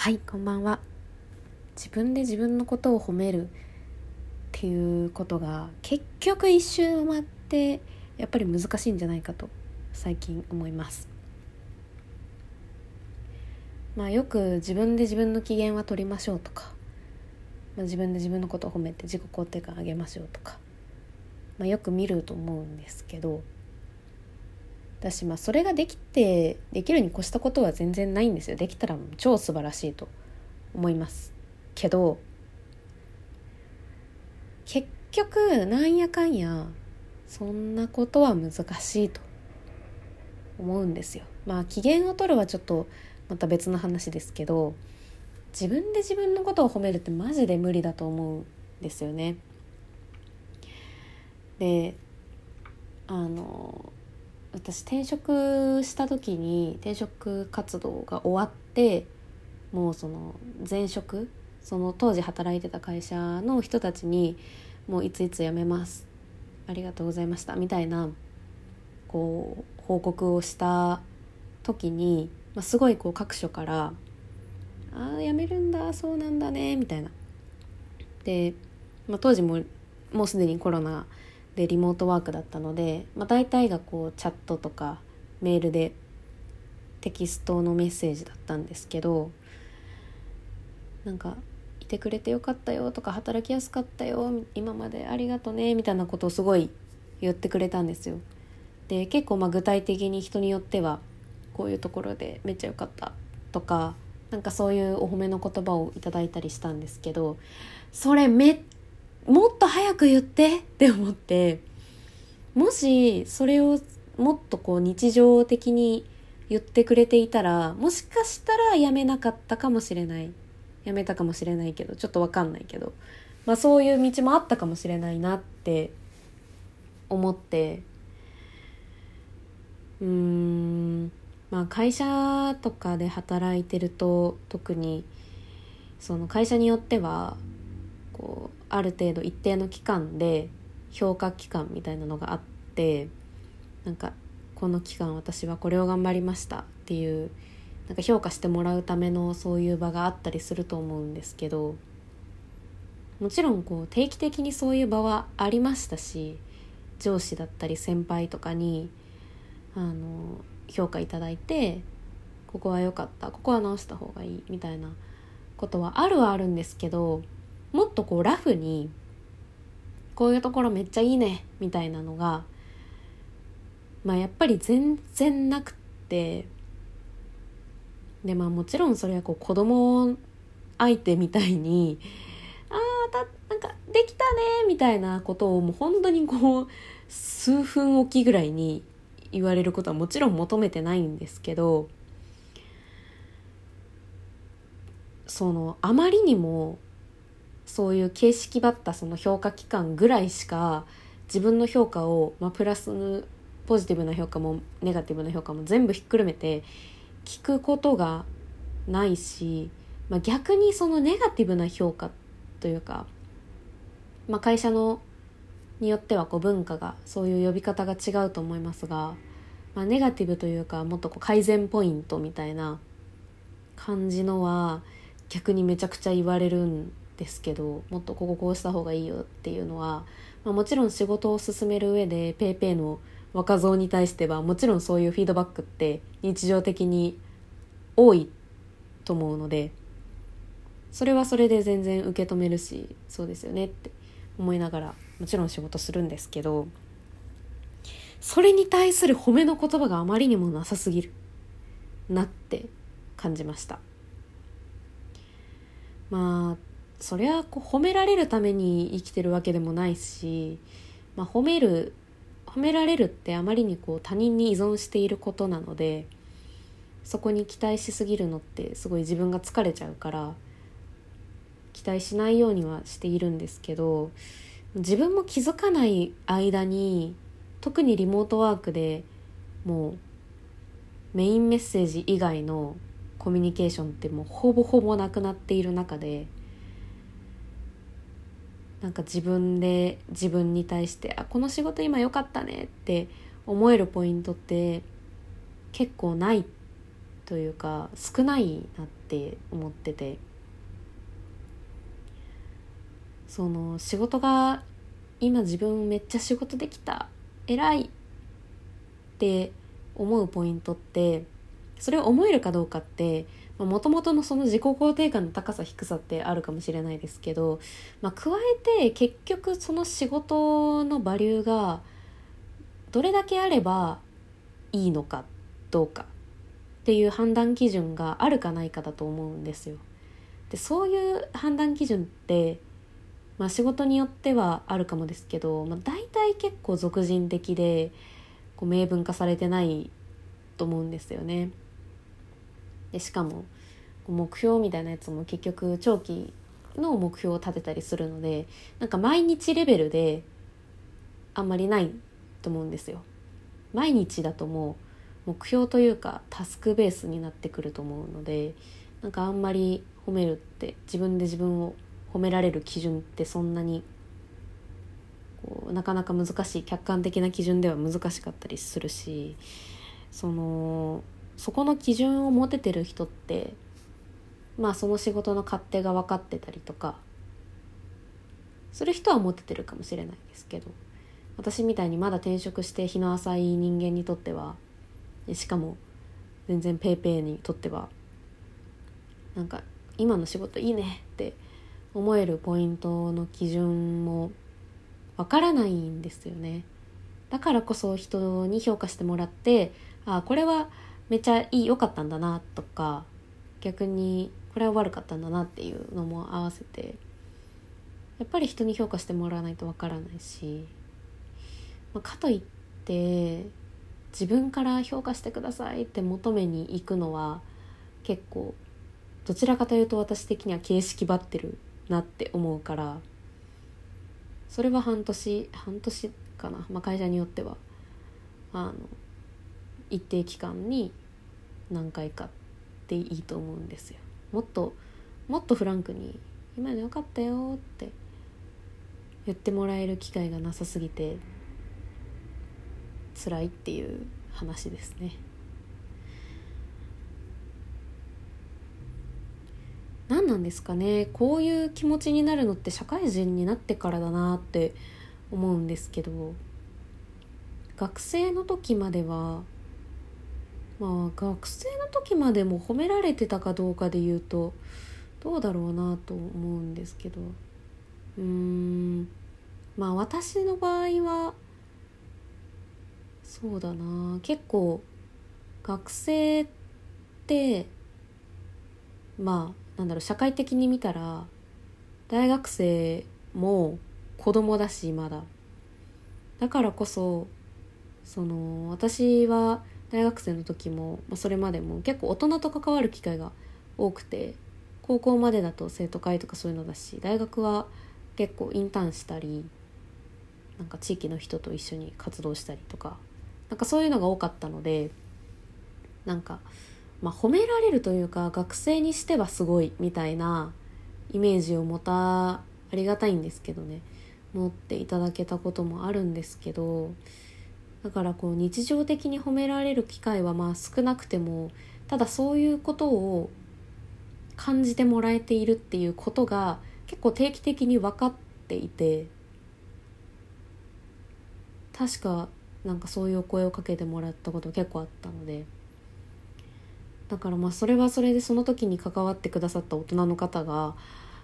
はいこんばんは。自分で自分のことを褒めるっていうことが結局一周回ってやっぱり難しいんじゃないかと最近思います。まあよく自分で自分の機嫌は取りましょうとか、まあ、自分で自分のことを褒めて自己肯定感上げましょうとか、まあ、よく見ると思うんですけど私まあそれができてできるに越したことは全然ないんですよ。できたら超素晴らしいと思いますけど結局なんやかんやそんなことは難しいと思うんですよ。まあ機嫌を取るはちょっとまた別の話ですけど自分で自分のことを褒めるってマジで無理だと思うんですよね。であの私転職した時に転職活動が終わってもうその前職その当時働いてた会社の人たちにもういついつ辞めますありがとうございましたみたいなこう報告をした時に、まあ、すごいこう各所から「ああ辞めるんだそうなんだね」みたいな。で、まあ、当時ももうすでにコロナでリモートワークだったので、まあ、大体がこうチャットとかメールでテキストのメッセージだったんですけどなんか「いてくれてよかったよ」とか「働きやすかったよ今までありがとね」みたいなことをすごい言ってくれたんですよ。で結構まあ具体的に人によってはこういうところでめっちゃ良かったとかなんかそういうお褒めの言葉をいただいたりしたんですけどそれめっもっと早く言って って思ってもしそれをもっとこう日常的に言ってくれていたらもしかしたらやめなかったかもしれない。やめたかもしれないけどちょっとわかんないけど、まあ、そういう道もあったかもしれないなって思ってうんまあ会社とかで働いてると特にその会社によってはある程度一定の期間で評価期間みたいなのがあってなんかこの期間私はこれを頑張りましたっていうなんか評価してもらうためのそういう場があったりすると思うんですけどもちろんこう定期的にそういう場はありましたし上司だったり先輩とかにあの評価いただいてここは良かったここは直した方がいいみたいなことはあるはあるんですけどもっとこうラフにこういうところめっちゃいいねみたいなのがまあやっぱり全然なくってでまあもちろんそれはこう子供相手みたいに「ああたなんかできたね」みたいなことをもう本当にこう数分おきぐらいに言われることはもちろん求めてないんですけどそのあまりにもそういう形式ばったその評価期間ぐらいしか自分の評価を、まあ、プラスポジティブな評価もネガティブな評価も全部ひっくるめて聞くことがないし、まあ、逆にそのネガティブな評価というか、まあ、会社のによってはこう文化がそういう呼び方が違うと思いますが、まあ、ネガティブというかもっとこう改善ポイントみたいな感じのは逆にめちゃくちゃ言われるんですけどもっとこここうした方がいいよっていうのは、まあ、もちろん仕事を進める上で PayPay の若造に対してはもちろんそういうフィードバックって日常的に多いと思うのでそれはそれで全然受け止めるしそうですよねって思いながらもちろん仕事するんですけどそれに対する褒めの言葉があまりにもなさすぎるなって感じました。まあそりゃこう褒められるために生きてるわけでもないし、まあ、褒める褒められるってあまりにこう他人に依存していることなのでそこに期待しすぎるのってすごい自分が疲れちゃうから期待しないようにはしているんですけど自分も気づかない間に特にリモートワークでもうメインメッセージ以外のコミュニケーションってもうほぼほぼなくなっている中でなんか自分で自分に対してあこの仕事今良かったねって思えるポイントって結構ないというか少ないなって思ってて。その仕事が今自分めっちゃ仕事できた偉いって思うポイントってそれを思えるかどうかってもともとのその自己肯定感の高さ低さってあるかもしれないですけど、まあ、加えて結局その仕事のバリューがどれだけあればいいのかどうかっていう判断基準があるかないかだと思うんですよ。でそういう判断基準って、まあ、仕事によってはあるかもですけど、まあ、大体結構俗人的でこう明文化されてないと思うんですよね。でしかも目標みたいなやつも結局長期の目標を立てたりするのでなんか毎日レベルであんまりないと思うんですよ。毎日だともう目標というかタスクベースになってくると思うのでなんかあんまり褒めるって自分で自分を褒められる基準ってそんなにこうなかなか難しい客観的な基準では難しかったりするしそのそこの基準を持ててる人ってまあその仕事の勝手が分かってたりとかする人は持ててるかもしれないですけど私みたいにまだ転職して日の浅い人間にとってはしかも全然 paypay にとってはなんか今の仕事いいねって思えるポイントの基準もわからないんですよね。だからこそ人に評価してもらってあこれはめちゃいい良かったんだなとか逆にこれは悪かったんだなっていうのも合わせてやっぱり人に評価してもらわないとわからないしまあ、かといって自分から評価してくださいって求めに行くのは結構どちらかというと私的には形式ばってるなって思うからそれは半年半年かな、まあ、会社によっては。あの一定期間に何回かっていいと思うんですよ。もっともっとフランクに「今のよかったよ」って言ってもらえる機会がなさすぎて辛いっていう話ですね。何なんですかねこういう気持ちになるのって社会人になってからだなって思うんですけど学生の時まではまあ学生の時までも褒められてたかどうかで言うとどうだろうなと思うんですけど。うーん。まあ私の場合はそうだな。結構学生ってまあなんだろう社会的に見たら大学生も子供だしまだ。だからこそその私は大学生の時も、まあ、それまでも結構大人と関わる機会が多くて高校までだと生徒会とかそういうのだし大学は結構インターンしたりなんか地域の人と一緒に活動したりとかなんかそういうのが多かったのでなんか、まあ、褒められるというか学生にしてはすごいみたいなイメージを持たありがたいんですけどね持っていただけたこともあるんですけどだからこう日常的に褒められる機会はまあ少なくてもただそういうことを感じてもらえているっていうことが結構定期的に分かっていて確かなんかそういうお声をかけてもらったこと結構あったのでだからまあそれはそれでその時に関わってくださった大人の方が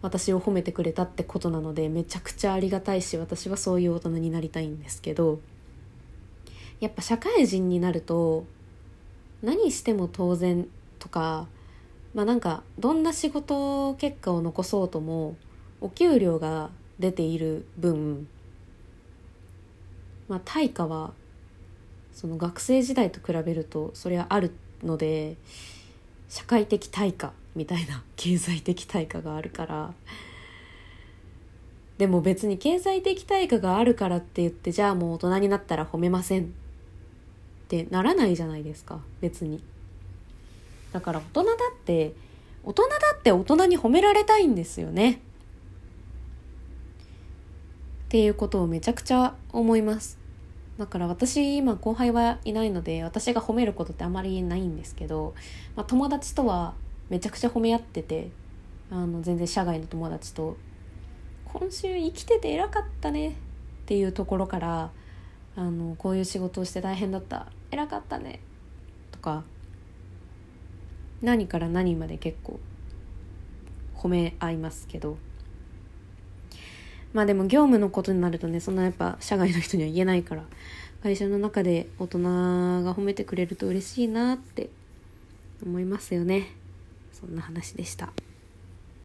私を褒めてくれたってことなのでめちゃくちゃありがたいし私はそういう大人になりたいんですけどやっぱ社会人になると何しても当然とかまあなんかどんな仕事結果を残そうともお給料が出ている分まあ、対価はその学生時代と比べるとそれはあるので社会的対価みたいな 経済的対価があるから。でも別に経済的対価があるからって言ってじゃあもう大人になったら褒めません。ってならないじゃないですか。別に。だから大人だって大人だって大人に褒められたいんですよね。っていうことをめちゃくちゃ思います。だから私今後輩はいないので私が褒めることってあまりないんですけど、まあ、友達とはめちゃくちゃ褒め合っててあの全然社外の友達と「今週生きてて偉かったね」っていうところからあのこういう仕事をして大変だった。偉かったね。とか何から何まで結構褒め合いますけど。まあでも業務のことになるとねそんなやっぱ社外の人には言えないから会社の中で大人が褒めてくれると嬉しいなって思いますよね。そんな話でした。